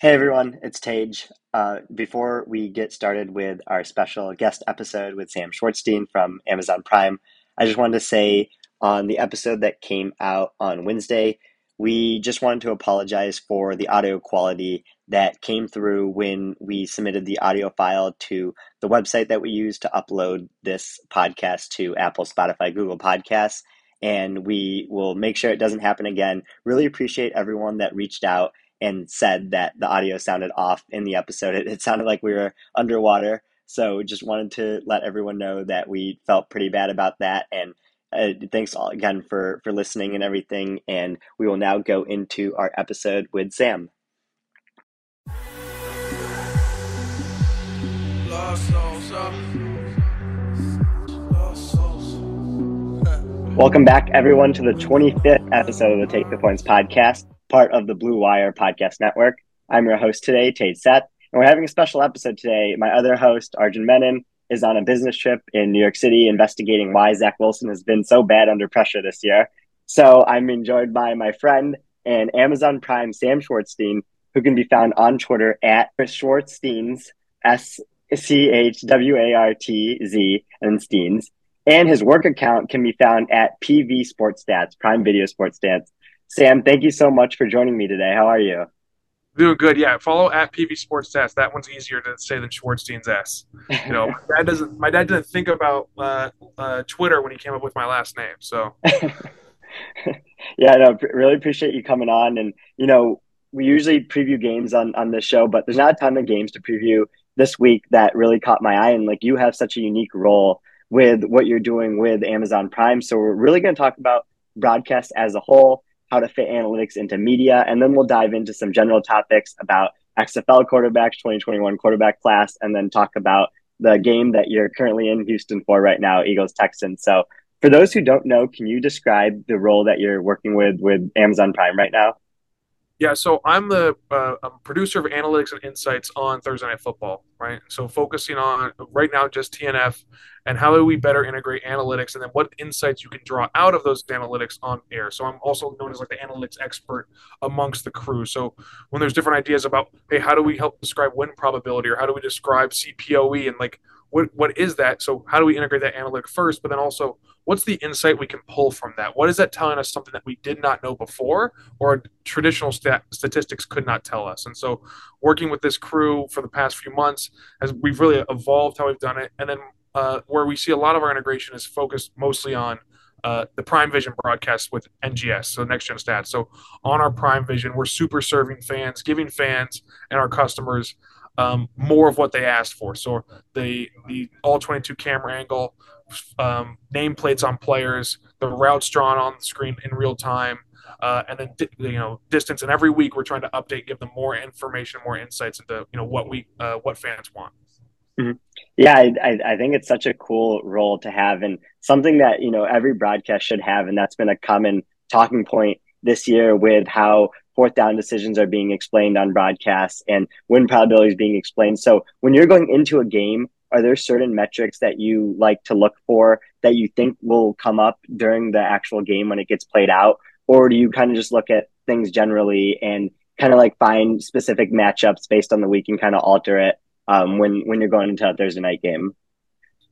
Hey everyone, it's Tej. Uh, before we get started with our special guest episode with Sam Schwartzstein from Amazon Prime, I just wanted to say on the episode that came out on Wednesday, we just wanted to apologize for the audio quality that came through when we submitted the audio file to the website that we use to upload this podcast to Apple, Spotify, Google Podcasts. And we will make sure it doesn't happen again. Really appreciate everyone that reached out and said that the audio sounded off in the episode. It, it sounded like we were underwater. So just wanted to let everyone know that we felt pretty bad about that. And uh, thanks all again for for listening and everything. And we will now go into our episode with Sam. Welcome back, everyone, to the 25th episode of the Take the Points podcast part of the Blue Wire Podcast Network. I'm your host today, Tej Seth, and we're having a special episode today. My other host, Arjun Menon, is on a business trip in New York City investigating why Zach Wilson has been so bad under pressure this year. So I'm enjoyed by my friend and Amazon Prime Sam Schwartzstein, who can be found on Twitter at Schwartzsteins, S C H W A R T Z, and Steens. And his work account can be found at PV Sports Stats, Prime Video Sports Stats, Sam, thank you so much for joining me today. How are you? Doing good, yeah. Follow at PV Sports Stats. That one's easier to say than Schwartzstein's S. You know, my dad doesn't. My dad didn't think about uh, uh, Twitter when he came up with my last name. So, yeah, no, really appreciate you coming on. And you know, we usually preview games on on this show, but there's not a ton of games to preview this week that really caught my eye. And like, you have such a unique role with what you're doing with Amazon Prime. So we're really going to talk about broadcast as a whole how to fit analytics into media, and then we'll dive into some general topics about XFL quarterbacks, 2021 quarterback class, and then talk about the game that you're currently in Houston for right now, Eagles Texans. So, for those who don't know, can you describe the role that you're working with with Amazon Prime right now? Yeah, so I'm the uh, I'm producer of analytics and insights on Thursday Night Football, right? So focusing on right now just TNF and how do we better integrate analytics and then what insights you can draw out of those analytics on air. So I'm also known as like the analytics expert amongst the crew. So when there's different ideas about hey, how do we help describe win probability or how do we describe CPOE and like what what is that? So how do we integrate that analytic first, but then also what's the insight we can pull from that? What is that telling us something that we did not know before or traditional stat- statistics could not tell us? And so working with this crew for the past few months as we've really evolved how we've done it and then uh, where we see a lot of our integration is focused mostly on uh, the Prime Vision broadcast with NGS, so Next Gen Stats. So on our Prime Vision, we're super serving fans, giving fans and our customers um, more of what they asked for. So the the all 22 camera angle, um, nameplates on players, the routes drawn on the screen in real time, uh, and then you know distance. And every week we're trying to update, give them more information, more insights into you know what we uh, what fans want. Mm-hmm. Yeah, I, I think it's such a cool role to have, and something that you know every broadcast should have, and that's been a common talking point this year with how fourth down decisions are being explained on broadcasts and win probabilities being explained. So when you're going into a game, are there certain metrics that you like to look for that you think will come up during the actual game when it gets played out? Or do you kind of just look at things generally and kind of like find specific matchups based on the week and kind of alter it um, when, when you're going into a Thursday night game?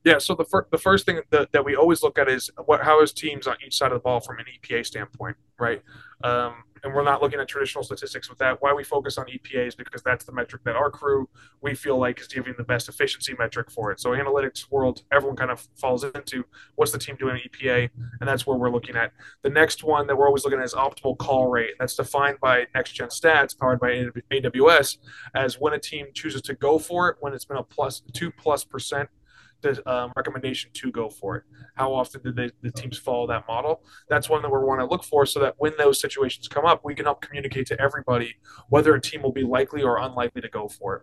Yeah, so the, fir- the first thing that, that we always look at is what how is teams on each side of the ball from an EPA standpoint, right? Um, and we're not looking at traditional statistics with that. Why we focus on EPA is because that's the metric that our crew we feel like is giving the best efficiency metric for it. So analytics world, everyone kind of falls into what's the team doing EPA, and that's where we're looking at. The next one that we're always looking at is optimal call rate. That's defined by Next Gen Stats, powered by AWS, as when a team chooses to go for it when it's been a plus two plus percent the um, recommendation to go for it. How often did they, the teams follow that model? That's one that we want to look for so that when those situations come up, we can help communicate to everybody whether a team will be likely or unlikely to go for it.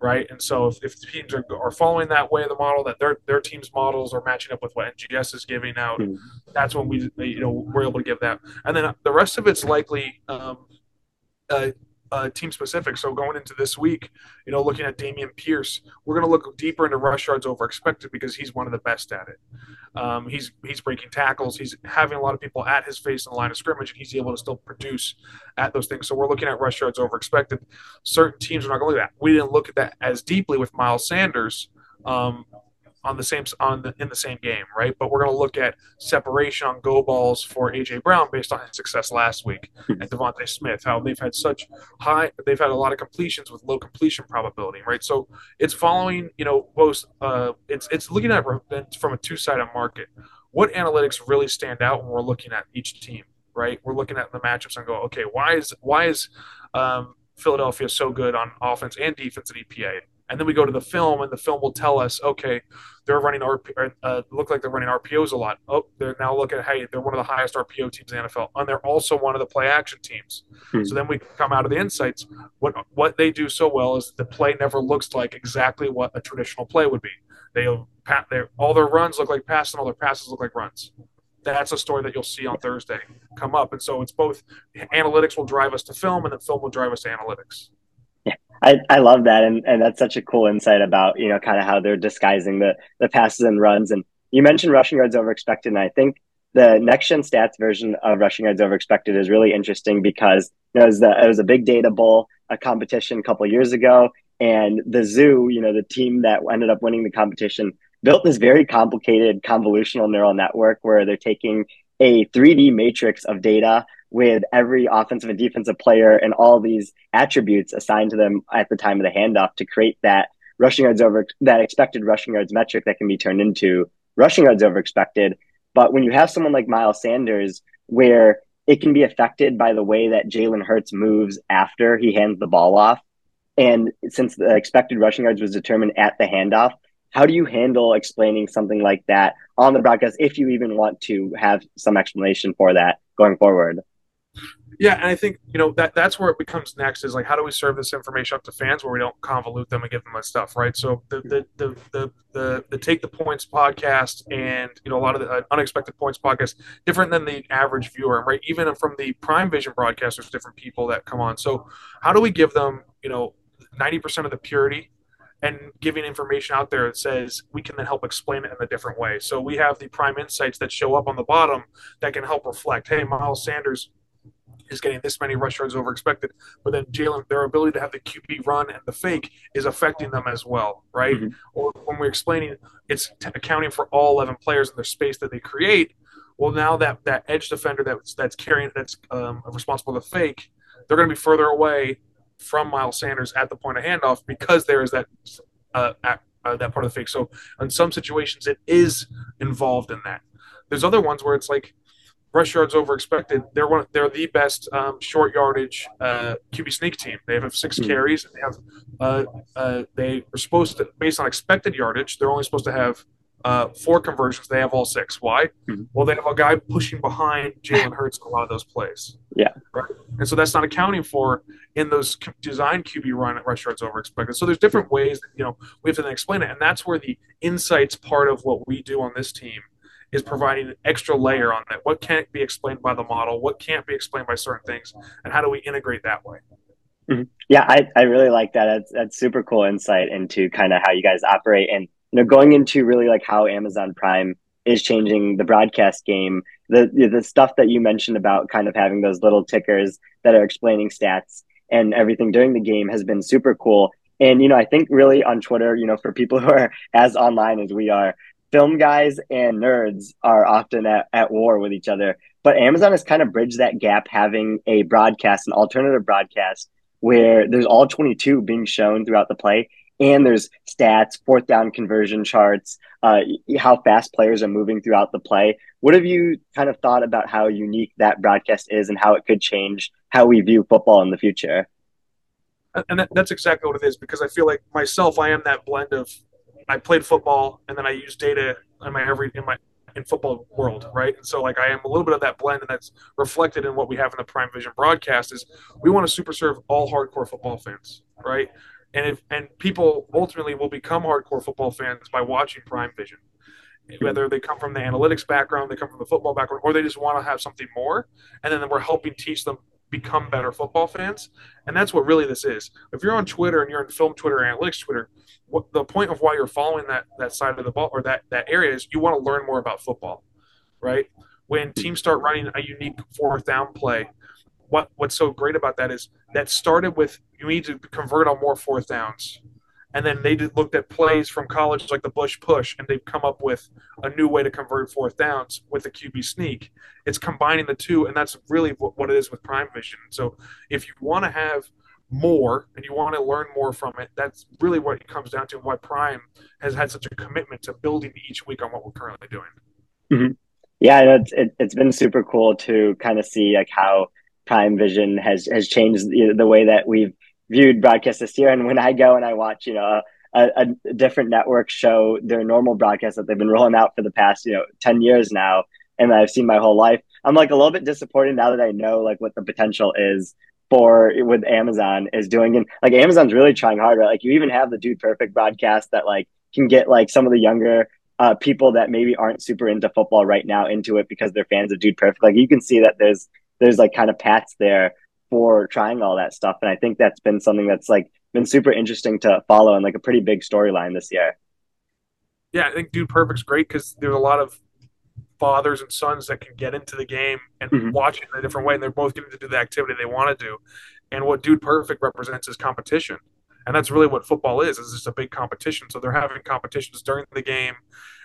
Right. And so if, if the teams are, are following that way of the model, that their their team's models are matching up with what NGS is giving out, mm-hmm. that's when we you know we're able to give that. And then the rest of it's likely um, uh, uh, team specific. So going into this week, you know, looking at Dameon Pierce, we're going to look deeper into rush yards over expected because he's one of the best at it. Um, he's he's breaking tackles. He's having a lot of people at his face in the line of scrimmage, and he's able to still produce at those things. So we're looking at rush yards over expected. Certain teams are not going to look at that. We didn't look at that as deeply with Miles Sanders. Um, on the same on the in the same game, right? But we're going to look at separation on go balls for AJ Brown based on his success last week, and DeVonta Smith, how they've had such high, they've had a lot of completions with low completion probability, right? So it's following, you know, both. Uh, it's it's looking at it from a two sided market. What analytics really stand out when we're looking at each team, right? We're looking at the matchups and go, okay, why is why is um, Philadelphia so good on offense and defense at EPA? And then we go to the film, and the film will tell us, okay, they're running RP, uh, look like they're running RPOs a lot. Oh, they're now looking at hey, they're one of the highest RPO teams in the NFL, and they're also one of the play action teams. Hmm. So then we come out of the insights. What what they do so well is the play never looks like exactly what a traditional play would be. They all their runs look like passes, and all their passes look like runs. That's a story that you'll see on Thursday come up, and so it's both analytics will drive us to film, and then film will drive us to analytics. I, I love that and, and that's such a cool insight about you know kind of how they're disguising the the passes and runs and you mentioned rushing yards over expected and I think the next gen stats version of rushing yards over expected is really interesting because you know, it, was the, it was a big data bowl a competition a couple years ago and the zoo you know the team that ended up winning the competition built this very complicated convolutional neural network where they're taking a 3D matrix of data with every offensive and defensive player and all these attributes assigned to them at the time of the handoff to create that rushing yards over that expected rushing yards metric that can be turned into rushing yards over expected. But when you have someone like Miles Sanders, where it can be affected by the way that Jalen Hurts moves after he hands the ball off, and since the expected rushing yards was determined at the handoff, how do you handle explaining something like that on the broadcast if you even want to have some explanation for that going forward? Yeah, and I think you know that that's where it becomes next is like how do we serve this information up to fans where we don't convolute them and give them stuff, right? So the the the the the, the take the points podcast and you know a lot of the uh, unexpected points podcast different than the average viewer, right? Even from the Prime Vision broadcast, there's different people that come on. So how do we give them you know ninety percent of the purity and giving information out there that says we can then help explain it in a different way. So we have the prime insights that show up on the bottom that can help reflect, hey, Miles Sanders is getting this many rush yards over expected. But then Jalen, their ability to have the QB run and the fake is affecting them as well, right? Mm-hmm. Or when we're explaining, it's accounting for all 11 players and their space that they create. Well, now that that edge defender that's that's carrying that's um, responsible for the fake, they're going to be further away from Miles Sanders at the point of handoff because there is that uh, at, uh, that part of the fake. So in some situations, it is involved in that. There's other ones where it's like rush yards over expected. They're one. They're the best um, short yardage uh, QB sneak team. They have 6 mm-hmm. carries. They have. Uh, uh, they are supposed to, based on expected yardage, they're only supposed to have uh, four conversions. They have all six. Why? Mm-hmm. Well, they have a guy pushing behind Jalen Hurts in a lot of those plays. Yeah. Right. And so that's not accounting for in those design QB run rush yards over expected. So there's different ways that, you know we have to then explain it, and that's where the insights part of what we do on this team is providing an extra layer on that. What can't be explained by the model? What can't be explained by certain things? And how do we integrate that way? Mm-hmm. Yeah, I, I really like that. That's, that's super cool insight into kind of how you guys operate and, you know, going into really like how Amazon Prime is changing the broadcast game. The, the stuff that you mentioned about kind of having those little tickers that are explaining stats and everything during the game has been super cool. And, you know, I think really on Twitter, you know, for people who are as online as we are, film guys and nerds are often at, at war with each other. But Amazon has kind of bridged that gap, having a broadcast, an alternative broadcast, where there's all 22 being shown throughout the play. And there's stats, fourth down conversion charts, uh, how fast players are moving throughout the play. What have you kind of thought about how unique that broadcast is and how it could change how we view football in the future? And that, that's exactly what it is because I feel like myself, I am that blend of I played football and then I use data in my every in my in football world, right? And so like I am a little bit of that blend, and that's reflected in what we have in the Prime Vision broadcast. Is we want to super serve all hardcore football fans, right? And if and people ultimately will become hardcore football fans by watching Prime Vision, whether they come from the analytics background, they come from the football background, or they just want to have something more, and then we're helping teach them become better football fans. And that's what really this is. If you're on Twitter and you're in film Twitter, analytics Twitter, what the point of why you're following that that side of the ball or that that area is you want to learn more about football, right? When teams start running a unique fourth down play, what what's so great about that is that started with you need to convert on more fourth downs and then they looked at plays from college like the Bush push, and they've come up with a new way to convert fourth downs with the QB sneak. It's combining the two, and that's really what it is with Prime Vision. So if you want to have more and you want to learn more from it, that's really what it comes down to. Why Prime has had such a commitment to building each week on what we're currently doing. Mm-hmm. Yeah, it's it, has been super cool to kind of see like how Prime Vision has has changed the, the way that we've viewed broadcast this year. And when I go and I watch, you know, a, a, different network show their normal broadcast that they've been rolling out for the past, you know, 10 years now, and I've seen my whole life, I'm like a little bit disappointed now that I know like what the potential is for with Amazon is doing. And like Amazon's really trying hard, right? Like you even have the Dude Perfect broadcast that like can get like some of the younger uh, people that maybe aren't super into football right now into it because they're fans of Dude Perfect. Like you can see that there's there's like kind of paths there for trying all that stuff. And I think that's been something that's like been super interesting to follow and like a pretty big storyline this year. Yeah, I think Dude Perfect's great because there's a lot of fathers and sons that can get into the game and mm-hmm. watch it in a different way, and they're both getting to do the activity they want to do. And what Dude Perfect represents is competition, and that's really what football is. Is just a big competition. So they're having competitions during the game,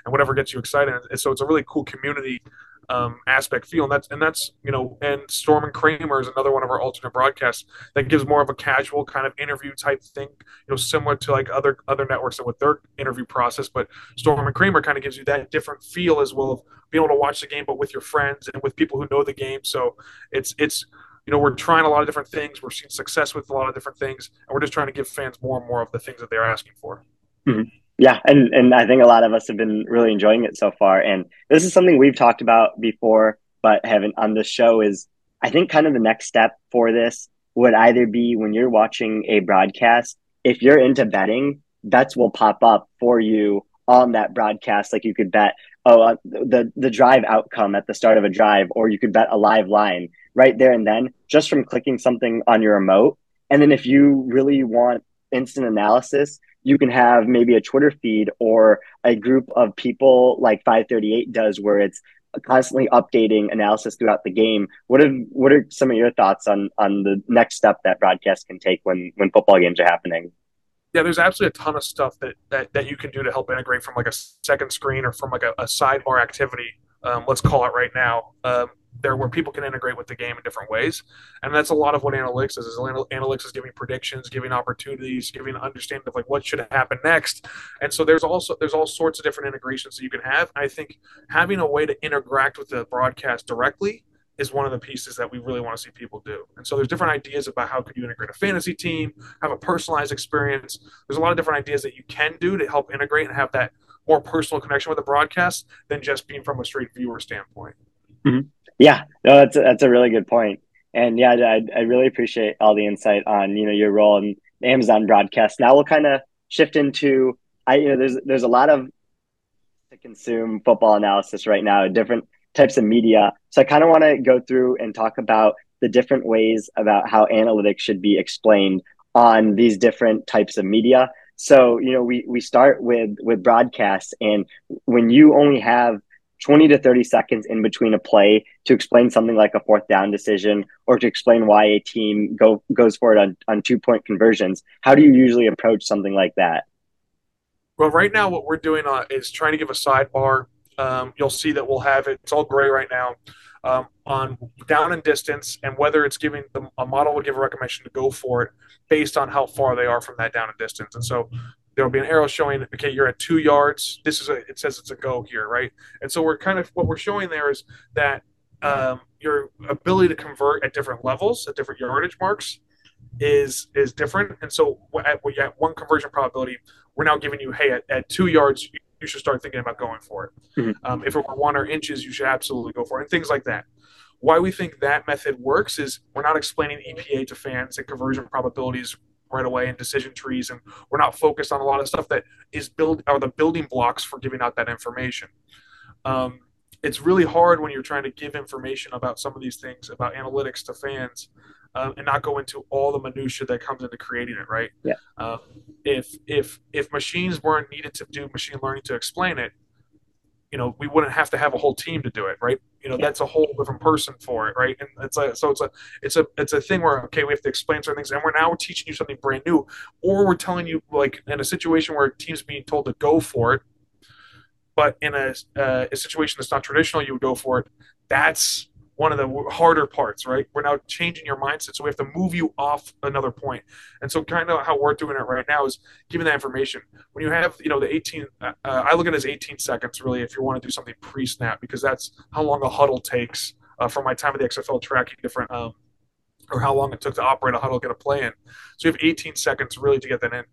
and whatever gets you excited. And so it's a really cool community um, aspect feel, and that's and that's you know, and Storm and Kramer is another one of our alternate broadcasts that gives more of a casual kind of interview type thing, you know, similar to like other other networks and with their interview process. But Storm and Kramer kind of gives you that different feel as well of being able to watch the game, but with your friends and with people who know the game. So it's it's you know we're trying a lot of different things. We're seeing success with a lot of different things, and we're just trying to give fans more and more of the things that they're asking for. Mm-hmm. Yeah, and and I think a lot of us have been really enjoying it so far. And this is something we've talked about before, but haven't on this show. Is I think kind of the next step for this would either be when you're watching a broadcast, if you're into betting, bets will pop up for you on that broadcast. Like you could bet, oh, uh, the the drive outcome at the start of a drive, or you could bet a live line right there and then, just from clicking something on your remote. And then if you really want instant analysis, you can have maybe a Twitter feed or a group of people like 538 does where it's constantly updating analysis throughout the game. What are what are some of your thoughts on on the next step that broadcast can take when when football games are happening? Yeah, there's absolutely a ton of stuff that that, that you can do to help integrate from like a second screen or from like a, a sidebar activity. Um, let's call it right now. Um, there where people can integrate with the game in different ways and that's a lot of what analytics is, is analytics is giving predictions giving opportunities giving understanding of like what should happen next and so there's also there's all sorts of different integrations that you can have i think having a way to interact with the broadcast directly is one of the pieces that we really want to see people do. And so there's different ideas about how could you integrate a fantasy team, have a personalized experience. There's a lot of different ideas that you can do to help integrate and have that more personal connection with the broadcast than just being from a straight viewer standpoint. Mm-hmm. Yeah, no, that's a, that's a really good point. And yeah, I, I really appreciate all the insight on you know your role in Amazon broadcast. Now we'll kind of shift into I you know there's there's a lot of to consume football analysis right now, different types of media. So I kind of want to go through and talk about the different ways about how analytics should be explained on these different types of media. So you know we we start with with broadcasts, and when you only have 20 to 30 seconds in between a play to explain something like a fourth down decision or to explain why a team go, goes for it on, on two point conversions. How do you usually approach something like that? Well, right now, what we're doing uh, is trying to give a sidebar. Um, you'll see that we'll have it, it's all gray right now, um, on down and distance, and whether it's giving the, a model will give a recommendation to go for it based on how far they are from that down and distance. And so there will be an arrow showing okay you're at two yards. This is a it says it's a go here right? And so we're kind of what we're showing there is that um, your ability to convert at different levels at different yardage marks is is different. And so at, at one conversion probability. We're now giving you hey at, at two yards you should start thinking about going for it. Mm-hmm. um, if it were one or inches you should absolutely go for it and things like that. Why we think that method works is we're not explaining EPA to fans and conversion probabilities right away in decision trees and we're not focused on a lot of stuff that is build are the building blocks for giving out that information um, it's really hard when you're trying to give information about some of these things about analytics to fans um, and not go into all the minutia that comes into creating it. Right? Yeah. Um, if if if machines weren't needed to do machine learning to explain it, you know, we wouldn't have to have a whole team to do it, right? You know, yeah. that's a whole different person for it, right? And it's like so it's a it's a it's a thing where okay, we have to explain certain things, and we're now teaching you something brand new, or we're telling you like in a situation where a team's being told to go for it, but in a uh, a situation that's not traditional, you would go for it. That's one of the harder parts, right? We're now changing your mindset, so we have to move you off another point. And so, kind of how we're doing it right now is giving that information. When you have, you know, the 18, uh, I look at it as 18 seconds, really, if you want to do something pre-snap, because that's how long a huddle takes. Uh, from my time at the XFL, tracking different, um, or how long it took to operate a huddle, get a play in. So you have 18 seconds really to get that in.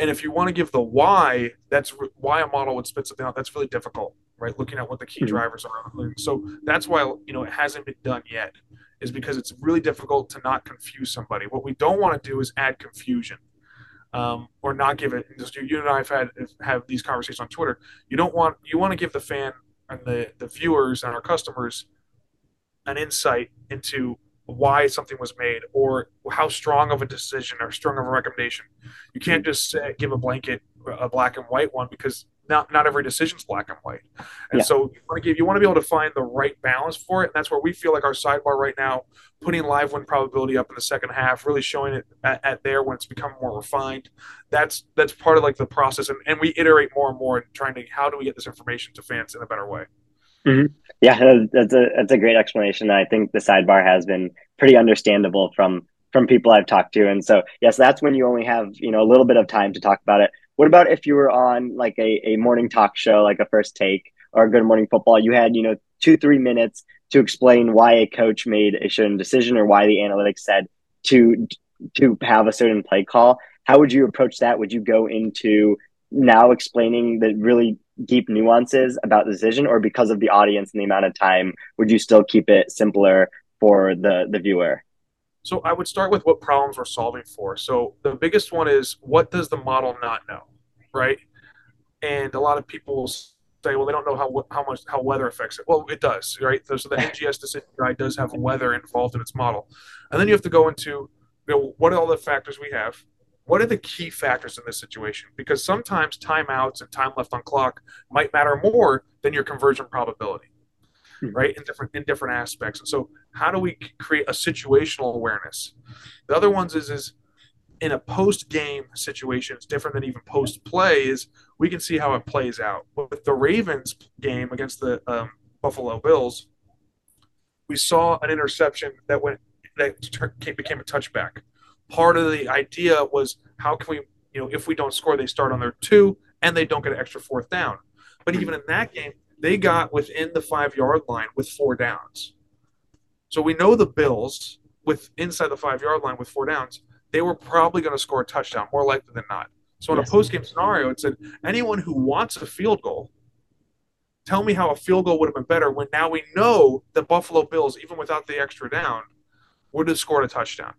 And if you want to give the why, that's why a model would spit something out. That's really difficult right? Looking at what the key mm-hmm. drivers are. So that's why you know it hasn't been done yet, is because it's really difficult to not confuse somebody. What we don't want to do is add confusion. Um, or not give it. Just you and I have had have these conversations on Twitter. You don't want you want to give the fan and the the viewers and our customers an insight into why something was made or how strong of a decision or strong of a recommendation. You can't just say, give a blanket a black and white one because not not every decision's black and white. And yeah. so you want to give you want to be able to find the right balance for it. And that's where we feel like our sidebar right now, putting live win probability up in the second half, really showing it at, at there when it's become more refined. That's that's part of like the process, and, and we iterate more and more and trying to how do we get this information to fans in a better way. Mm-hmm. Yeah, that's a that's a great explanation. I think the sidebar has been pretty understandable from from people I've talked to, and so yes, that's when you only have you know a little bit of time to talk about it what about if you were on like a, a morning talk show, like a first take or good morning football? You had, you know, two, three minutes to explain why a coach made a certain decision or why the analytics said to to have a certain play call. How would you approach that? Would you go into now explaining the really deep nuances about the decision, or because of the audience and the amount of time, would you still keep it simpler for the the viewer? So I would start with what problems we're solving for. So the biggest one is what does the model not know, right? And a lot of people say, well, they don't know how how much how weather affects it. Well, it does, right? So the NGS decision guide does have weather involved in its model, and then you have to go into you know what are all the factors we have. What are the key factors in this situation? Because sometimes timeouts and time left on clock might matter more than your conversion probability hmm. right in different in different aspects and so how do we create a situational awareness? The other ones is is in a post game situation it's different than even post play is we can see how it plays out. With the ravens game against the um, buffalo bills we saw an interception that went that became a touchback. Part of the idea was how can we you know if we don't score they start on their two and they don't get an extra fourth down. But even in that game they got within the five yard line with four downs. So we know the Bills with inside the five yard line with four downs, they were probably going to score a touchdown more likely than not. So in yes. a post game scenario, it said anyone who wants a field goal, tell me how a field goal would have been better. When now we know the Buffalo Bills, even without the extra down, would have scored a touchdown.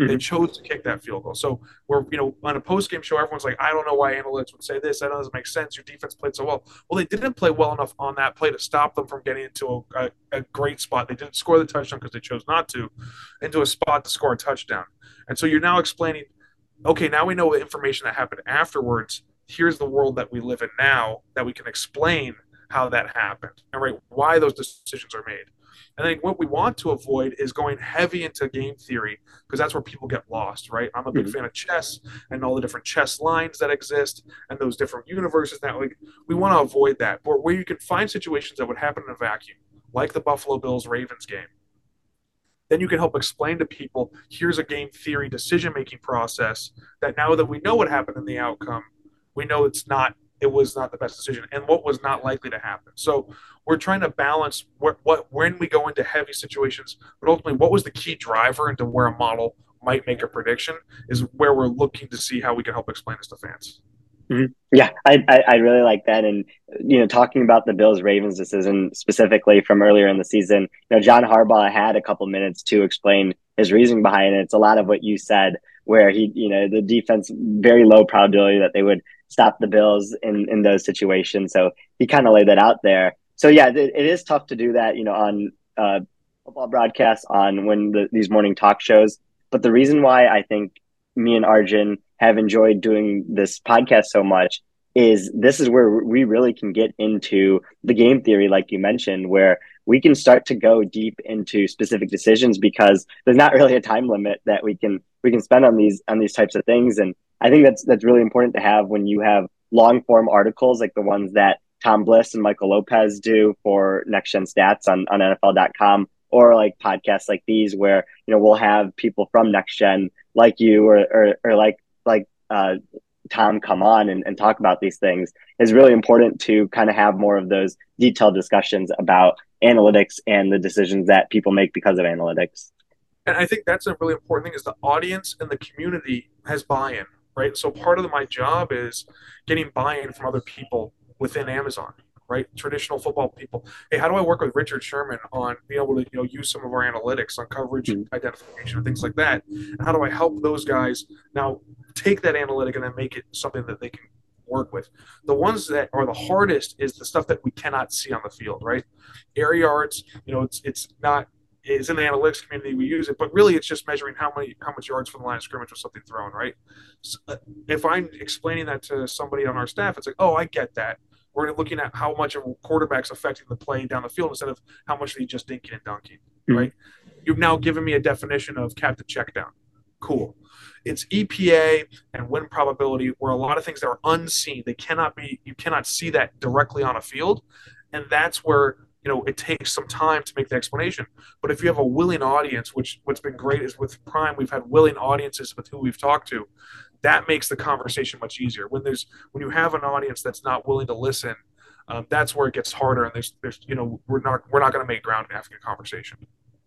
Mm-hmm. They chose to kick that field goal. So we're, you know, on a post game show, everyone's like, I don't know why analytics would say this. That doesn't make sense. Your defense played so well. Well, they didn't play well enough on that play to stop them from getting into a, a, a great spot. They didn't score the touchdown because they chose not to, into a spot to score a touchdown. And so you're now explaining, okay, now we know the information that happened afterwards. Here's the world that we live in now that we can explain how that happened and right why those decisions are made. And I think what we want to avoid is going heavy into game theory because that's where people get lost, right? I'm a big mm-hmm. fan of chess and all the different chess lines that exist and those different universes that we, we want to avoid that. But where you can find situations that would happen in a vacuum, like the Buffalo Bills Ravens game, then you can help explain to people here's a game theory decision making process that now that we know what happened in the outcome, we know it's not it was not the best decision and what was not likely to happen. So we're trying to balance what, what when we go into heavy situations, but ultimately what was the key driver into where a model might make a prediction is where we're looking to see how we can help explain this to fans. Mm-hmm. Yeah, I, I, I really like that, and you know, talking about the Bills Ravens decision specifically from earlier in the season, you know, John Harbaugh had a couple minutes to explain his reasoning behind it. It's a lot of what you said, where he, you know, the defense very low probability that they would stop the Bills in in those situations. So he kind of laid that out there. So yeah, it, is tough to do that, you know, on uh, football broadcasts on when the, these morning talk shows. But the reason why I think me and Arjun have enjoyed doing this podcast so much is this is where we really can get into the game theory, like you mentioned, where we can start to go deep into specific decisions because there's not really a time limit that we can we can spend on these on these types of things. And I think that's that's really important to have when you have long form articles like the ones that Tom Bliss and Michael Lopez do for Next Gen Stats on, on NFL.com, or like podcasts like these where you know we'll have people from Next Gen like you or or, or like like uh, Tom come on and, and talk about these things is really important to kind of have more of those detailed discussions about analytics and the decisions that people make because of analytics. And I think that's a really important thing is the audience and the community has buy-in, right? So part of my job is getting buy-in from other people within Amazon, right? Traditional football people. Hey, how do I work with Richard Sherman on being able to, you know, use some of our analytics on coverage mm-hmm. identification and things like that? And how do I help those guys now take that analytic and then make it something that they can work with. The ones that are the hardest is the stuff that we cannot see on the field, right? Air yards, you know, it's it's not it's in the analytics community we use it, but really it's just measuring how many how much yards from the line of scrimmage was something thrown, right? So uh, if I'm explaining that to somebody on our staff, it's like, oh, I get that. We're looking at how much of a quarterback's affecting the play down the field instead of how much are they just dinking and dunking, mm-hmm. right? You've now given me a definition of captain check down. Cool. It's EPA and win probability, where a lot of things that are unseen, they cannot be, you cannot see that directly on a field, and that's where you know it takes some time to make the explanation. But if you have a willing audience, which what's been great is with Prime, we've had willing audiences with who we've talked to. That makes the conversation much easier. When there's when you have an audience that's not willing to listen, um, that's where it gets harder. And there's there's you know we're not we're not going to make ground in having a conversation.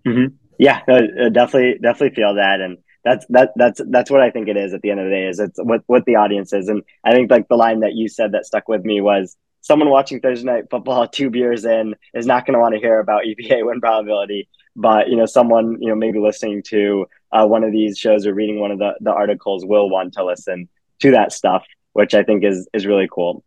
Mm-hmm. Yeah, uh, definitely definitely feel that and that's that that's that's what I think it is at the end of the day is it's what what the audience is and I think like the line that you said that stuck with me was someone watching Thursday night football two beers in is not going to want to hear about EPA win probability. But you know someone you know maybe listening to uh, one of these shows or reading one of the the articles will want to listen to that stuff which I think is is really cool.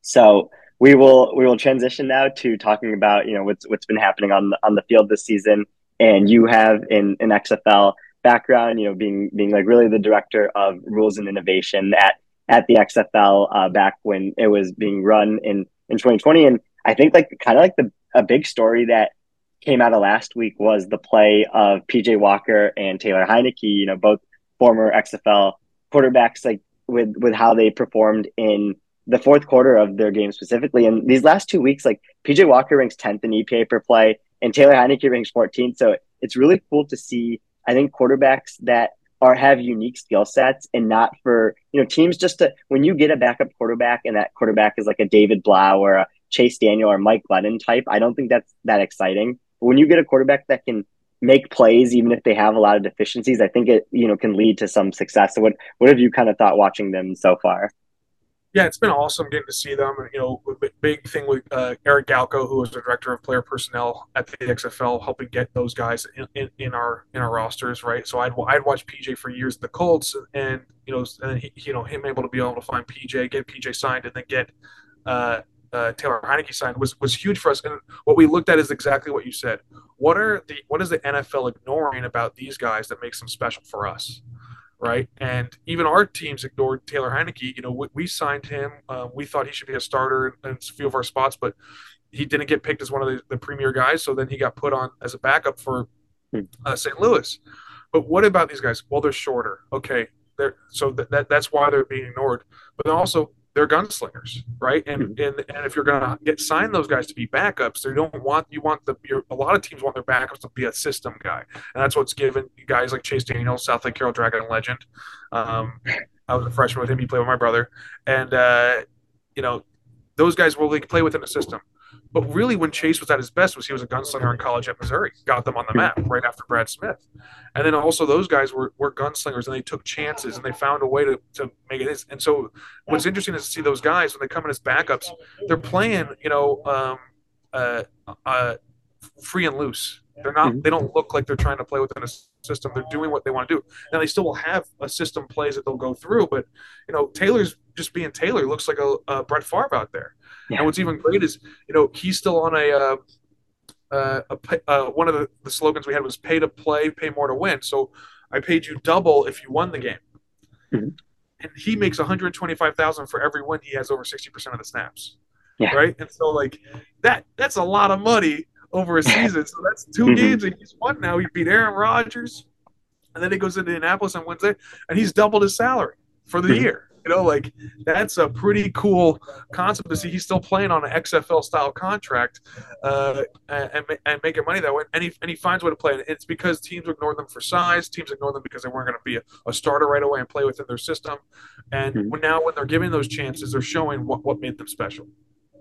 So we will we will transition now to talking about you know what's what's been happening on the, on the field this season. And you have in in XFL background, you know, being being like really the director of rules and innovation at at the XFL uh, back when it was being run in in 2020. And I think like kind of like the a big story that came out of last week was the play of PJ Walker and Taylor Heinicke, you know, both former XFL quarterbacks, like with with how they performed in the fourth quarter of their game specifically. And these last two weeks, like PJ Walker ranks 10th in EPA per play and Taylor Heinicke ranks 14th. So it's really cool to see I think quarterbacks that are have unique skill sets and not for you know teams just to when you get a backup quarterback and that quarterback is like a David Blough or a Chase Daniel or Mike Glennon type, I don't think that's that exciting. But when you get a quarterback that can make plays even if they have a lot of deficiencies, I think it you know can lead to some success. So what what have you kind of thought watching them so far? Yeah, it's been awesome getting to see them. And, You know, big thing with uh, Eric Galko, who was the director of player personnel at the XFL, helping get those guys in, in, in, our in our rosters, right? So I'd I'd watch PJ for years at the Colts, and you know, and he, you know him able to be able to find PJ, get PJ signed, and then get uh, uh, Taylor Heinicke signed was was huge for us. And what we looked at is exactly what you said. What are the what is the NFL ignoring about these guys that makes them special for us? Right? And even our teams ignored Taylor Heinicke. You know, we, we signed him. Uh, we thought he should be a starter in, in a few of our spots, but he didn't get picked as one of the, the premier guys. So then he got put on as a backup for hmm. uh, St. Louis. But what about these guys? Well, they're shorter. Okay, they're so that, that that's why they're being ignored. But also they're gunslingers, right? And mm-hmm. and, and if you're gonna get sign those guys to be backups, they don't want you want the your, a lot of teams want their backups to be a system guy, and that's what's given guys like Chase Daniels, Southlake Carroll Dragon legend. Um, I was a freshman with him; he played with my brother, and uh, you know those guys will like play within a system. But really, when Chase was at his best, was he was a gunslinger in college at Missouri, got them on the map right after Brad Smith, and then also those guys were, were gunslingers and they took chances and they found a way to, to make it. And so, what's interesting is to see those guys when they come in as backups, they're playing, you know, um, uh, uh, free and loose. They're not. Mm-hmm. They don't look like they're trying to play within a system. They're doing what they want to do. Now they still will have a system plays that they'll go through, but you know Taylor's just being Taylor looks like a, a Brett Favre out there. Yeah. And what's even great is, you know, he's still on a uh, uh, a, uh, one of the, the slogans we had was "Pay to play, pay more to win." So I paid you double if you won the game. Mm-hmm. And he makes 125,000 for every win he has over 60% of the snaps. Yeah. Right? And so like that that's a lot of money over a season. so that's 2 mm-hmm. games and he's won now. He beat Aaron Rodgers. And then he goes into Indianapolis on Wednesday and he's doubled his salary for the mm-hmm. year. You know, like that's a pretty cool concept to see. He's still playing on an XFL style contract uh, and, and making money that way. And he, and he finds a way to play. And it's because teams ignore them for size. Teams ignore them because they weren't going to be a, a, starter right away and play within their system. And mm-hmm. when, now, when they're giving those chances, they're showing what, what made them special.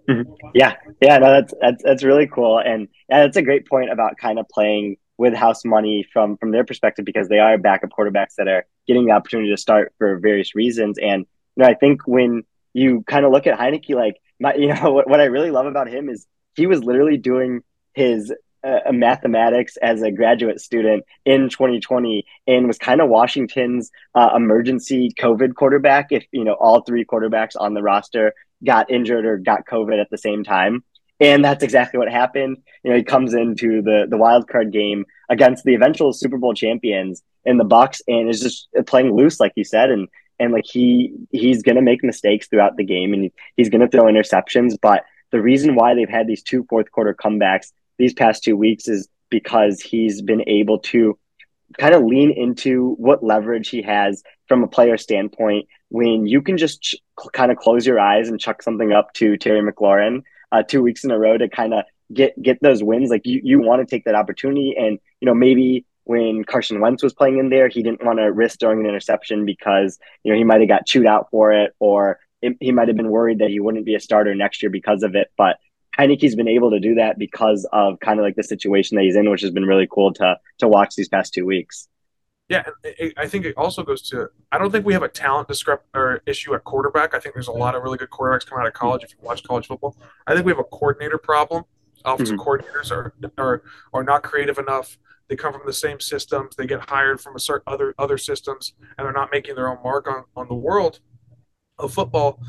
Mm-hmm. Yeah, yeah, no, that's that's that's really cool, and yeah, that's a great point about kind of playing with house money from from their perspective because they are backup quarterbacks that are getting the opportunity to start for various reasons. And you know, I think when you kind of look at Heinicke, like my, you know, what, what I really love about him is he was literally doing his uh, mathematics as a graduate student in 2020 and was kind of Washington's uh, emergency COVID quarterback. If you know all three quarterbacks on the roster got injured or got COVID at the same time. And that's exactly what happened. You know, he comes into the the wild card game against the eventual Super Bowl champions in the Bucks, and is just playing loose, like you said, and and like he he's gonna make mistakes throughout the game and he's gonna throw interceptions. But the reason why they've had these two fourth quarter comebacks these past two weeks is because he's been able to kind of lean into what leverage he has from a player standpoint when you can just ch- kind of close your eyes and chuck something up to Terry McLaurin uh, two weeks in a row to kind of get get those wins. Like you, you want to take that opportunity, and you know maybe when Carson Wentz was playing in there, he didn't want to risk throwing an interception because you know he might have got chewed out for it, or it, he might have been worried that he wouldn't be a starter next year because of it. But Heinicke's been able to do that because of kind of like the situation that he's in, which has been really cool to to watch these past two weeks. Yeah, I think it also goes to. I don't think we have a talent discrep or issue at quarterback. I think there's a mm-hmm. lot of really good quarterbacks coming out of college. Mm-hmm. If you watch college football, I think we have a coordinator problem. Offensive mm-hmm. coordinators are are are not creative enough. They come from the same systems. They get hired from a certain other other systems, and they're not making their own mark on on the world of football.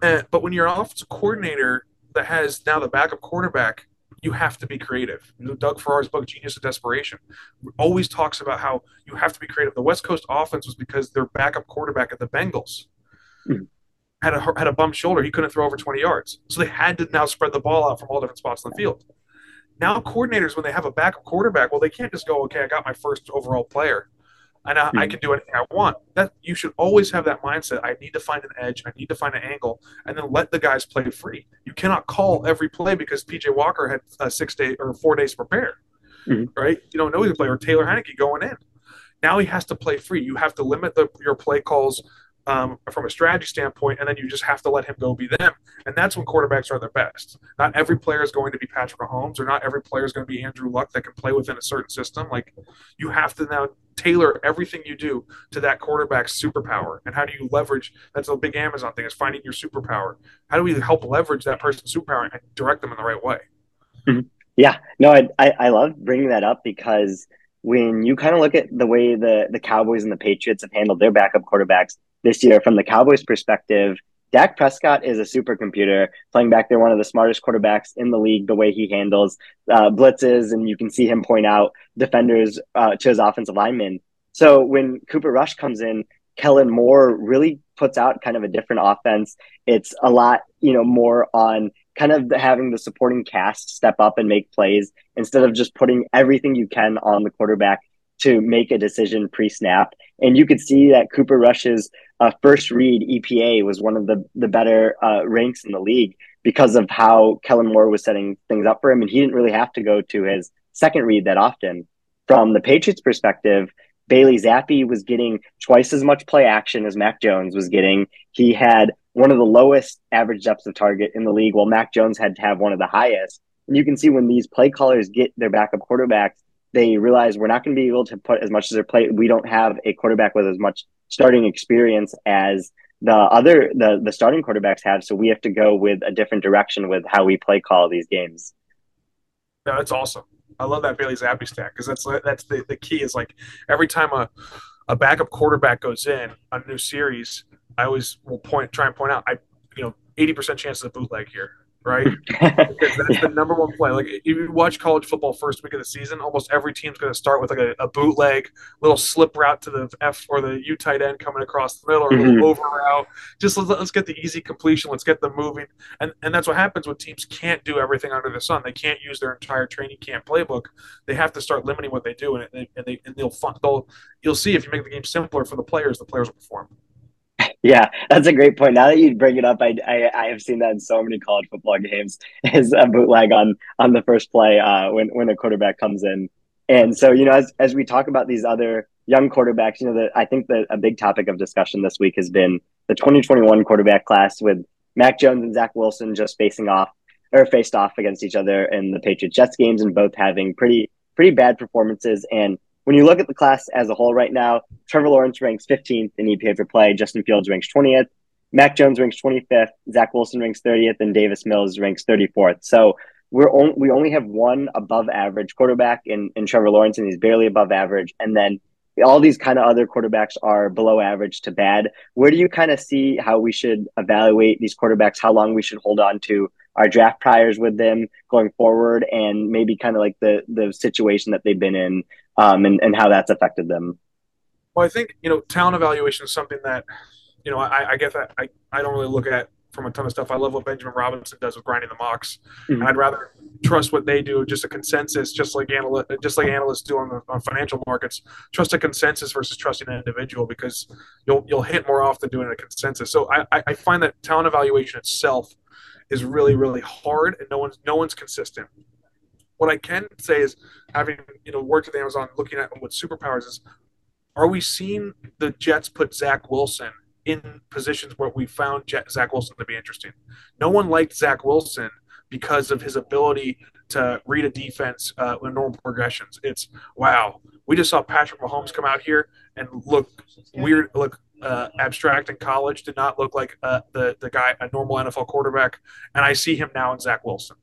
And, but when you're an offensive coordinator that has now the backup quarterback you have to be creative. You know, Doug Farrar's book, Genius of Desperation, always talks about how you have to be creative. The West Coast offense was because their backup quarterback at the Bengals mm-hmm. had a had a bum shoulder. He couldn't throw over 20 yards. So they had to now spread the ball out from all different spots on the field. Now coordinators, when they have a backup quarterback, well, they can't just go, okay, I got my first overall player and I, I, hmm. can do anything I want. That you should always have that mindset. I need to find an edge. I need to find an angle, and then let the guys play free. You cannot call every play because PJ Walker had uh, six days or four days to prepare, mm-hmm. right? You don't know he's a player. Or Taylor Heinicke going in. Now he has to play free. You have to limit the, your play calls um, from a strategy standpoint, and then you just have to let him go be them. And that's when quarterbacks are their best. Not every player is going to be Patrick Mahomes, or not every player is going to be Andrew Luck that can play within a certain system. Like you have to now tailor everything you do to that quarterback's superpower. And how do you leverage? That's a big Amazon thing is finding your superpower. How do we help leverage that person's superpower and direct them in the right way? Mm-hmm. Yeah, no, I, I I love bringing that up because when you kind of look at the way the the Cowboys and the Patriots have handled their backup quarterbacks this year from the Cowboys' perspective, Dak Prescott is a supercomputer playing back there, one of the smartest quarterbacks in the league, the way he handles uh, blitzes. And you can see him point out defenders uh, to his offensive linemen. So when Cooper Rush comes in, Kellen Moore really puts out kind of a different offense. It's a lot, you know, more on kind of having the supporting cast step up and make plays instead of just putting everything you can on the quarterback to make a decision pre-snap. And you could see that Cooper Rush's uh, first read EPA was one of the the better uh, ranks in the league because of how Kellen Moore was setting things up for him, and he didn't really have to go to his second read that often. From the Patriots' perspective, Bailey Zappe was getting twice as much play action as Mac Jones was getting. He had one of the lowest average depths of target in the league, while Mac Jones had to have one of the highest. And you can see when these play callers get their backup quarterbacks, they realize we're not going to be able to put as much as their play. We don't have a quarterback with as much starting experience as the other the the starting quarterbacks have. So we have to go with a different direction with how we play call these games. Yeah, that's awesome. I love that Bailey Zappe stat because that's that's the, the key is like every time a a backup quarterback goes in a new series, I always will point try and point out I you know eighty percent chance of bootleg here right? because that's the number one play. Like if you watch college football first week of the season, almost every team's going to start with like a, a, bootleg, little slip route to the F or the U tight end coming across the middle, or mm-hmm. over route. Just let's, let's, get the easy completion. Let's get them moving, and and that's what happens when teams can't do everything under the sun. They can't use their entire training camp playbook. They have to start limiting what they do, and, they, and they and they'll, they'll you'll see if you make the game simpler for the players, the players will perform. Yeah, that's a great point. Now that you bring it up, I, I, I have seen that in so many college football games is a bootleg on on the first play uh, when when a quarterback comes in. And so you know, as as we talk about these other young quarterbacks, you know, that I think that a big topic of discussion this week has been the 2021 quarterback class with Mac Jones and Zach Wilson just facing off or faced off against each other in the Patriots Jets games and both having pretty pretty bad performances and when you look at the class as a whole right now, Trevor Lawrence ranks 15th in EPA per play, Justin Fields ranks 20th, Mac Jones ranks 25th, Zach Wilson ranks 30th, and Davis Mills ranks 34th. So we're on, we only have one above average quarterback in, in Trevor Lawrence, and he's barely above average. And then all these kind of other quarterbacks are below average to bad. Where do you kind of see how we should evaluate these quarterbacks? How long we should hold on to our draft priors with them going forward, and maybe kind of like the the situation that they've been in um, and, and how that's affected them. Well, I think, you know, talent evaluation is something that, you know, I, I guess I, I, I don't really look at from a ton of stuff. I love what Benjamin Robinson does with grinding the mocks, mm-hmm. and I'd rather trust what they do, just a consensus, just like analyst, just like analysts do on, the, on financial markets. Trust a consensus versus trusting an individual because you'll you'll hit more often doing a consensus. So I, I find that talent evaluation itself is really really hard, and no one's no one's consistent. What I can say is, having you know worked with Amazon, looking at what superpowers is, are we seeing the Jets put Zach Wilson in positions where we found Zach Wilson to be interesting? No one liked Zach Wilson because of his ability to read a defense uh, with normal progressions. It's wow. We just saw Patrick Mahomes come out here and look weird, look uh, abstract in college. Did not look like uh, the the guy a normal NFL quarterback, and I see him now in Zach Wilson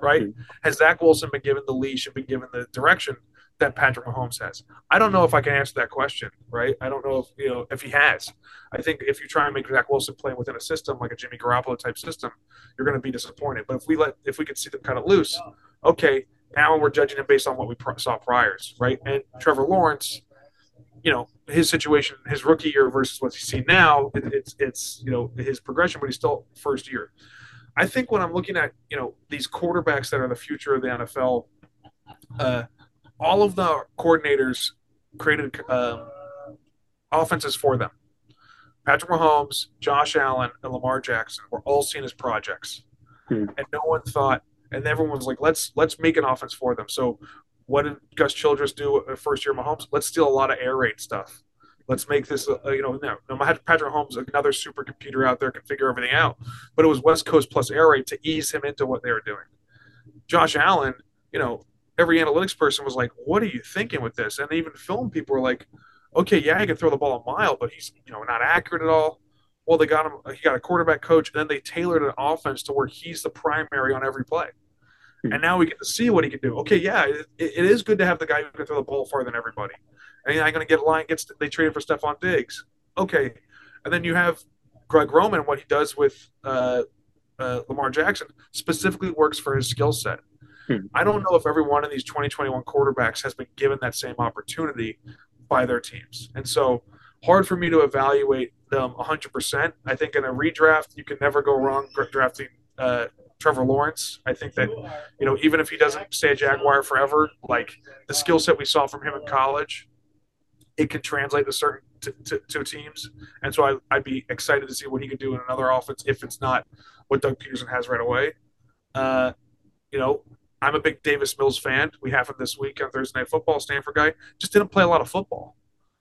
right? Mm-hmm. Has Zach Wilson been given the leash and been given the direction that Patrick Mahomes has? I don't know if I can answer that question, right? I don't know if you know if he has. I think if you try and make Zach Wilson play within a system like a Jimmy Garoppolo type system, you're going to be disappointed. But if we let if we could see them kind of loose, okay, now we're judging him based on what we saw priors, right? And Trevor Lawrence, you know, his situation, his rookie year versus what he's seen now, it, it's it's you know his progression, but he's still first year. I think when I'm looking at you know these quarterbacks that are the future of the NFL, uh, all of the coordinators created um, offenses for them. Patrick Mahomes, Josh Allen, and Lamar Jackson were all seen as projects, hmm. and no one thought, and everyone was like, "Let's let's make an offense for them." So, what did Gus Childress do first year Mahomes? Let's steal a lot of air raid stuff. Let's make this, uh, you know, no, no, Patrick Holmes, another supercomputer out there can figure everything out. But it was West Coast plus air raid to ease him into what they were doing. Josh Allen, you know, every analytics person was like, "What are you thinking with this?" And even film people were like, "Okay, yeah, he can throw the ball a mile, but he's you know not accurate at all." Well, they got him. He got a quarterback coach, and then they tailored an offense to where he's the primary on every play. Hmm. And now we get to see what he can do. Okay, yeah, it, it is good to have the guy who can throw the ball farther than everybody. And I'm going to get a line. Gets they traded for Stefon Diggs. Okay, and then you have Greg Roman. What he does with uh, uh, Lamar Jackson specifically works for his skill set. Hmm. I don't know if every one of these 2021 quarterbacks has been given that same opportunity by their teams, and so hard for me to evaluate them 100%. I think in a redraft, you can never go wrong drafting uh, Trevor Lawrence. I think that you know even if he doesn't stay a Jaguar forever, like the skill set we saw from him in college it can translate to certain to, to, to teams. And so I, I'd be excited to see what he could do in another offense if it's not what Doug Pederson has right away. Uh, you know, I'm a big Davis Mills fan. We have him this week on Thursday Night Football. Stanford guy just didn't play a lot of football.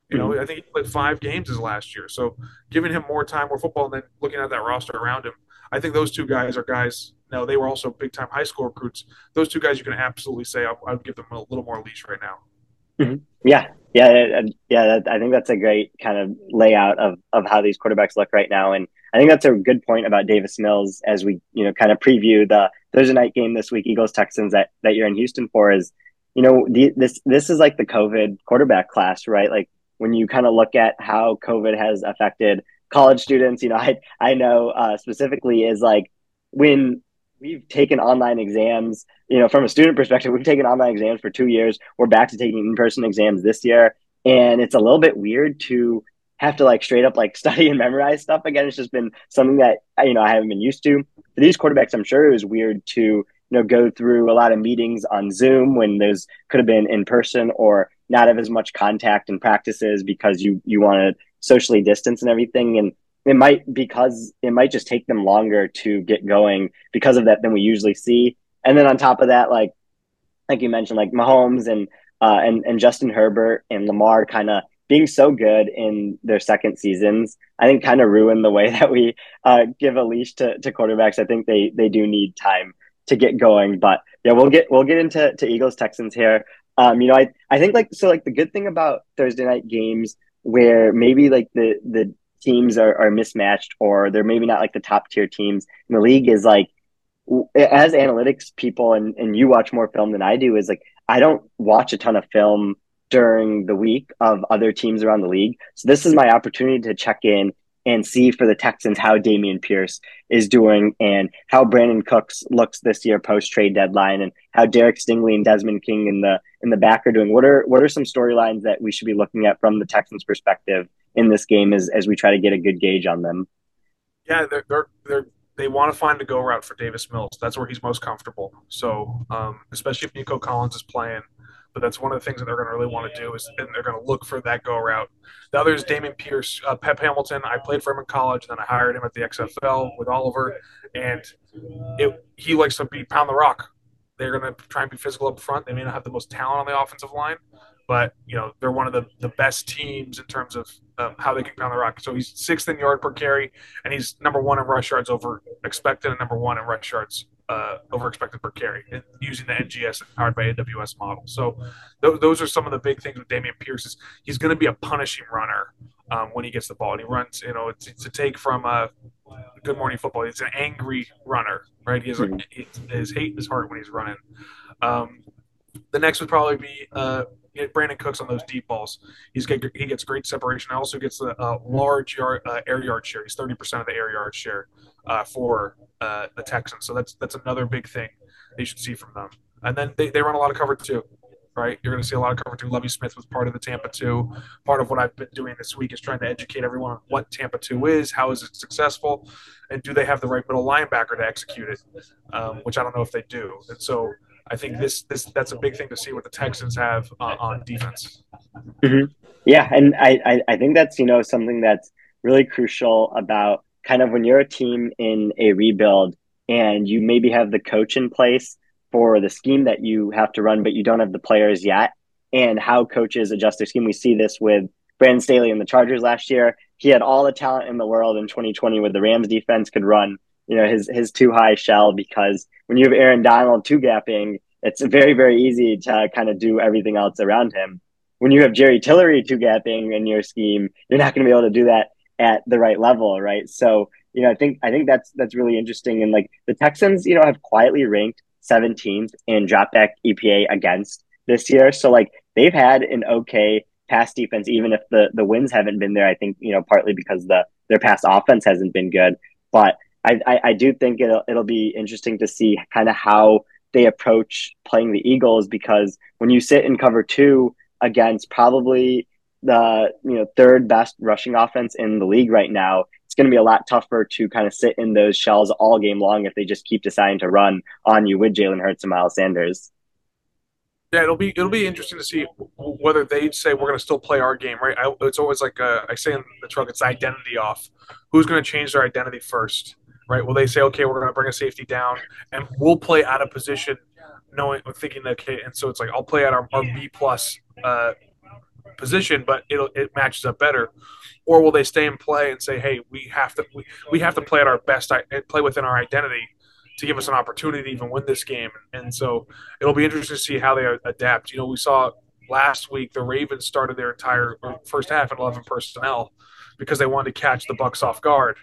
You know, mm-hmm. I think he played five games his last year. So giving him more time, more football, and then looking at that roster around him, I think those two guys are guys. No, they were also big time high school recruits. Those two guys, you can absolutely say I, I would give them a little more leash right now. Mm-hmm. Yeah, yeah, yeah. I think that's a great kind of layout of of how these quarterbacks look right now, and I think that's a good point about Davis Mills as we you know kind of preview the Thursday night game this week, Eagles Texans that that you're in Houston for. Is you know the, this this is like the COVID quarterback class, right? Like when you kind of look at how COVID has affected college students, you know, I I know uh, specifically is like when we've taken online exams. You know, from a student perspective, we've taken online exams for two years. We're back to taking in person exams this year, and it's a little bit weird to have to like straight up like study and memorize stuff again. It's just been something that you know I haven't been used to. For these quarterbacks, I'm sure it was weird to you know go through a lot of meetings on Zoom when those could have been in person or not have as much contact and practices because you you want to socially distance and everything and it might because it might just take them longer to get going because of that than we usually see and then on top of that like like you mentioned like Mahomes and uh, and and Justin Herbert and Lamar kind of being so good in their second seasons, I think kind of ruined the way that we uh, give a leash to, to quarterbacks. I think they they do need time to get going. But yeah, we'll get we'll get into to Eagles Texans here. Um, you know, I I think like so like the good thing about Thursday night games where maybe like the the teams are, are mismatched or they're maybe not like the top tier teams in the league is like as analytics people and, and you watch more film than I do is like I don't watch a ton of film during the week of other teams around the league. So this is my opportunity to check in and see for the Texans how Dameon Pierce is doing and how Brandin Cooks looks this year post trade deadline and how Derek Stingley and Desmond King in the in the back are doing. What are what are some storylines that we should be looking at from the Texans perspective in this game as as we try to get a good gauge on them? Yeah, they're they're, they're they want to find a go route for Davis Mills. That's where he's most comfortable. So, um, especially if Nico Collins is playing, but that's one of the things that they're going to really want to do is and they're going to look for that go route. The other is Dameon Pierce, uh, Pep Hamilton. I played for him in college, and then I hired him at the XFL with Oliver, and it, he likes to be pound the rock. They're going to try and be physical up front. They may not have the most talent on the offensive line, but you know they're one of the, the best teams in terms of um, how they can pound the rock. So he's sixth in yard per carry, and he's number one in rush yards over expected, and number one in rush yards uh, over expected per carry using the NGS powered by AWS model. So th- those are some of the big things with Dameon Pierce. Is he's going to be a punishing runner um, when he gets the ball. And he runs, you know, it's, it's a take from uh, Good Morning Football. He's an angry runner, right? He has a, his hate in his heart when he's running. Um, the next would probably be uh, Brandin Cooks on those deep balls. He's get, he gets great separation. He also gets a uh, large yard, uh, air yard share. He's thirty percent of the air yard share uh, for uh, the Texans. So that's that's another big thing you should see from them. And then they, they run a lot of cover too, right? You're going to see a lot of cover two. Lovie Smith was part of the Tampa two. Part of what I've been doing this week is trying to educate everyone on what Tampa two is, how is it successful, and do they have the right middle linebacker to execute it, um, which I don't know if they do. And so I think this this that's a big thing to see what the Texans have uh, on defense. Mm-hmm. Yeah, and I, I I think that's you know something that's really crucial about kind of when you're a team in a rebuild and you maybe have the coach in place for the scheme that you have to run, but you don't have the players yet, and how coaches adjust their scheme. We see this with Brandon Staley and the Chargers last year. He had all the talent in the world in 2020 with the Rams defense could run you know his his too high shell because when you have Aaron Donald two gapping, it's very very easy to kind of do everything else around him. When you have Jerry Tillery two gapping in your scheme, you're not going to be able to do that at the right level, right? So you know I think I think that's that's really interesting. And like the Texans, you know, have quietly ranked 17th in dropback EPA against this year. So like they've had an okay pass defense, even if the the wins haven't been there. I think you know partly because the their pass offense hasn't been good, but I, I, I do think it'll it'll be interesting to see kind of how they approach playing the Eagles because when you sit in cover two against probably the you know third best rushing offense in the league right now, it's going to be a lot tougher to kind of sit in those shells all game long if they just keep deciding to run on you with Jalen Hurts and Miles Sanders. Yeah, it'll be it'll be interesting to see whether they say we're going to still play our game, right? I, it's always like uh, I say in the truck, it's identity off. Who's going to change their identity first? Right? Will they say, okay, we're going to bring a safety down and we'll play out of position, knowing, thinking that, okay, and so it's like I'll play at our, our B plus uh, position, but it'll, it matches up better, or will they stay in play and say, hey, we have to we, we have to play at our best, play within our identity to give us an opportunity to even win this game, and so it'll be interesting to see how they adapt. You know, we saw last week the Ravens started their entire first half in 11 personnel because they wanted to catch the Bucs off guard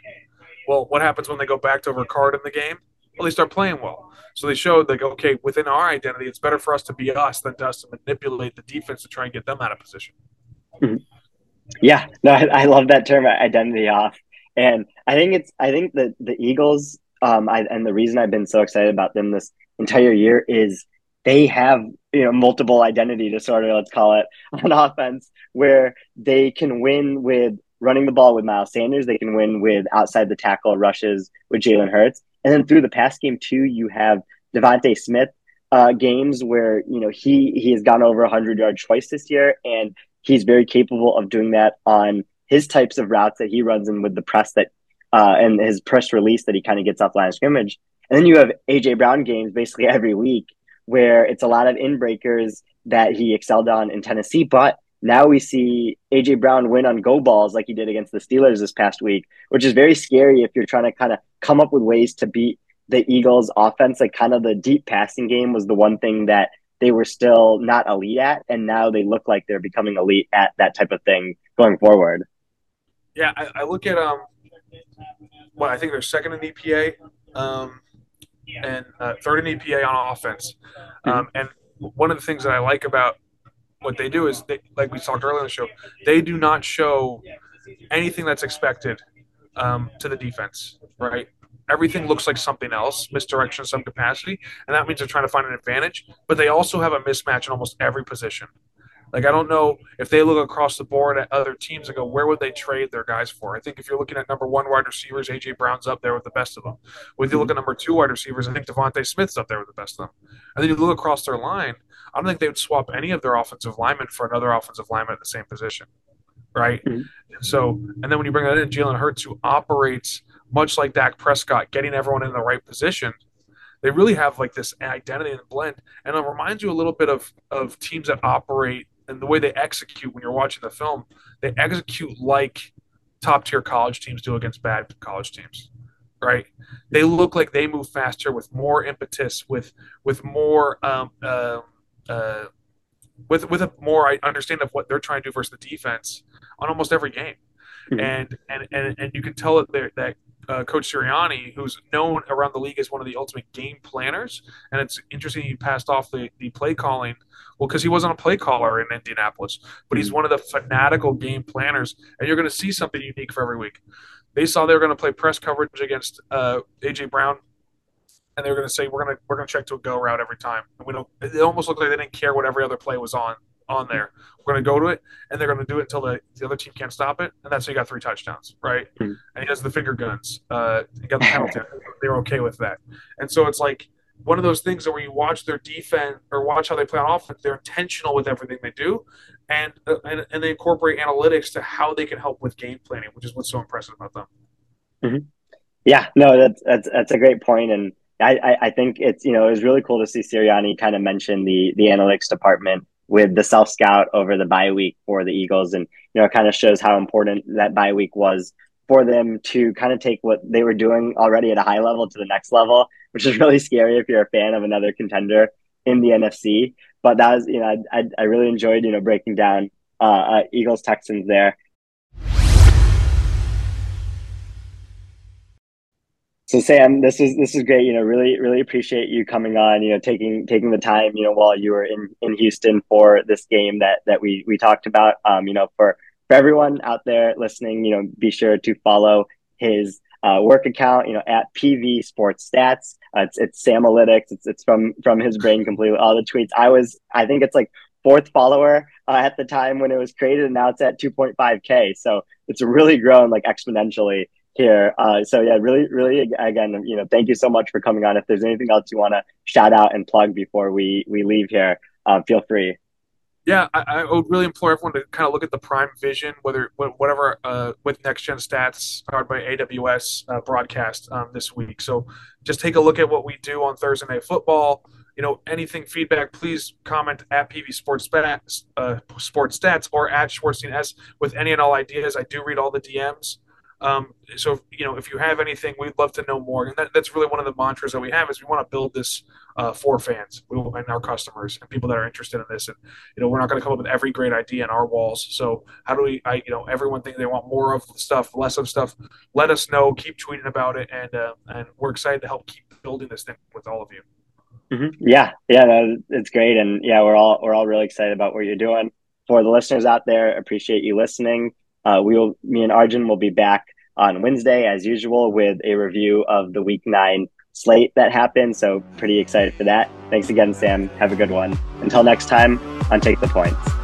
well, what happens when they go back to over card in the game? Well, they start playing well. So they showed like, okay, within our identity, it's better for us to be us than to us to manipulate the defense to try and get them out of position. Mm-hmm. Yeah, no, I, I love that term identity off. And I think it's I think that the Eagles um, I, and the reason I've been so excited about them this entire year is they have you know multiple identity disorder, let's call it, on offense, where they can win with running the ball with Miles Sanders, they can win with outside the tackle rushes with Jalen Hurts, and then through the pass game too, you have DeVonta Smith uh, games where you know he he has gone over 100 yards twice this year, and he's very capable of doing that on his types of routes that he runs in with the press that uh, and his press release that he kind of gets off line of scrimmage. And then you have AJ Brown games basically every week where it's a lot of in breakers that he excelled on in Tennessee. But now we see AJ Brown win on go balls like he did against the Steelers this past week, which is very scary if you're trying to kind of come up with ways to beat the Eagles offense. Like kind of the deep passing game was the one thing that they were still not elite at, and now they look like they're becoming elite at that type of thing going forward. Yeah, I, I look at um, well, I think they're second in EPA. Um, and uh, third in EPA on offense. Mm-hmm. Um, and one of the things that I like about what they do is, they, like we talked earlier in the show, they do not show anything that's expected um, to the defense, right? Everything looks like something else, misdirection in some capacity, and that means they're trying to find an advantage. But they also have a mismatch in almost every position. Like I don't know if they look across the board at other teams and go, where would they trade their guys for? I think if you're looking at number one wide receivers, AJ Brown's up there with the best of them. When you look at number two wide receivers, I think DeVonta Smith's up there with the best of them. And then you look across their line, I don't think they would swap any of their offensive linemen for another offensive lineman at the same position. Right. Mm-hmm. So and then when you bring that in, Jalen Hurts, who operates much like Dak Prescott, getting everyone in the right position they really have like this identity and blend and it reminds you a little bit of of teams that operate and the way they execute when you're watching the film, they execute like top tier college teams do against bad college teams. Right? They look like they move faster with more impetus, with with more um, uh, uh, with with a more understanding of what they're trying to do versus the defense on almost every game. Mm-hmm. And, and and and you can tell that that uh, Coach Sirianni, who's known around the league as one of the ultimate game planners. And it's interesting he passed off the, the play calling, well, because he wasn't a play caller in Indianapolis, but he's hmm. one of the fanatical game planners. And you're going to see something unique for every week. They saw they were going to play press coverage against uh, AJ Brown, and they were going to say we're going to we're going to check to a go route every time. And we don't. It almost looked like they didn't care what every other play was on on there. We're going to go to it, and they're going to do it until the, the other team can't stop it, and that's how you got three touchdowns, right? Mm-hmm. And he has the finger guns. Uh, he got the penalty. they were okay with that, and so it's like one of those things where you watch their defense or watch how they play on offense. They're intentional with everything they do, and uh, and, and they incorporate analytics to how they can help with game planning, which is what's so impressive about them. Mm-hmm. Yeah, no, that's that's that's a great point, and I, I think it's you know it was really cool to see Sirianni kind of mention the the analytics department with the self scout over the bye week for the Eagles. And, you know, it kind of shows how important that bye week was for them to kind of take what they were doing already at a high level to the next level, which is really scary if you're a fan of another contender in the NFC. But that was, you know, I, I really enjoyed, you know, breaking down uh, uh, Eagles Texans there. So Sam, this is this is great. You know, really really appreciate you coming on. You know, taking taking the time. You know, while you were in in Houston for this game that that we we talked about. Um, you know, for for everyone out there listening, you know, be sure to follow his uh, work account. You know, at PV Sports Stats. Uh, it's it's Samalytics. It's it's from from his brain completely. All the tweets. I was I think it's like fourth follower uh, at the time when it was created, and now it's at 2.5k. So it's really grown like exponentially here. Uh, so yeah, really, really, again, you know, thank you so much for coming on. If there's anything else you want to shout out and plug before we we leave here, uh, feel free. Yeah, I, I, would really implore everyone to kind of look at the Prime Vision, whether whatever uh, with Next Gen Stats powered by AWS uh, broadcast um, this week. So just take a look at what we do on Thursday Night Football. You know, anything feedback, please comment at PV Sports Stats, uh, Sports Stats or at Schwartzstein S with any and all ideas. I do read all the DMs. Um, so you know, if you have anything, we'd love to know more. And that, that's really one of the mantras that we have is we want to build this uh, for fans and our customers and people that are interested in this. And you know, we're not going to come up with every great idea in our walls. So how do we? I you know, everyone thinks they want more of stuff, less of stuff. Let us know. Keep tweeting about it, and uh, and we're excited to help keep building this thing with all of you. Mm-hmm. Yeah, yeah, no, it's great, and yeah, we're all we're all really excited about what you're doing. For the listeners out there, appreciate you listening. Uh, we will, me and Arjun will be back on Wednesday, as usual, with a review of the week nine slate that happened. So, pretty excited for that. Thanks again, Sam. Have a good one. Until next time, on Take the Points.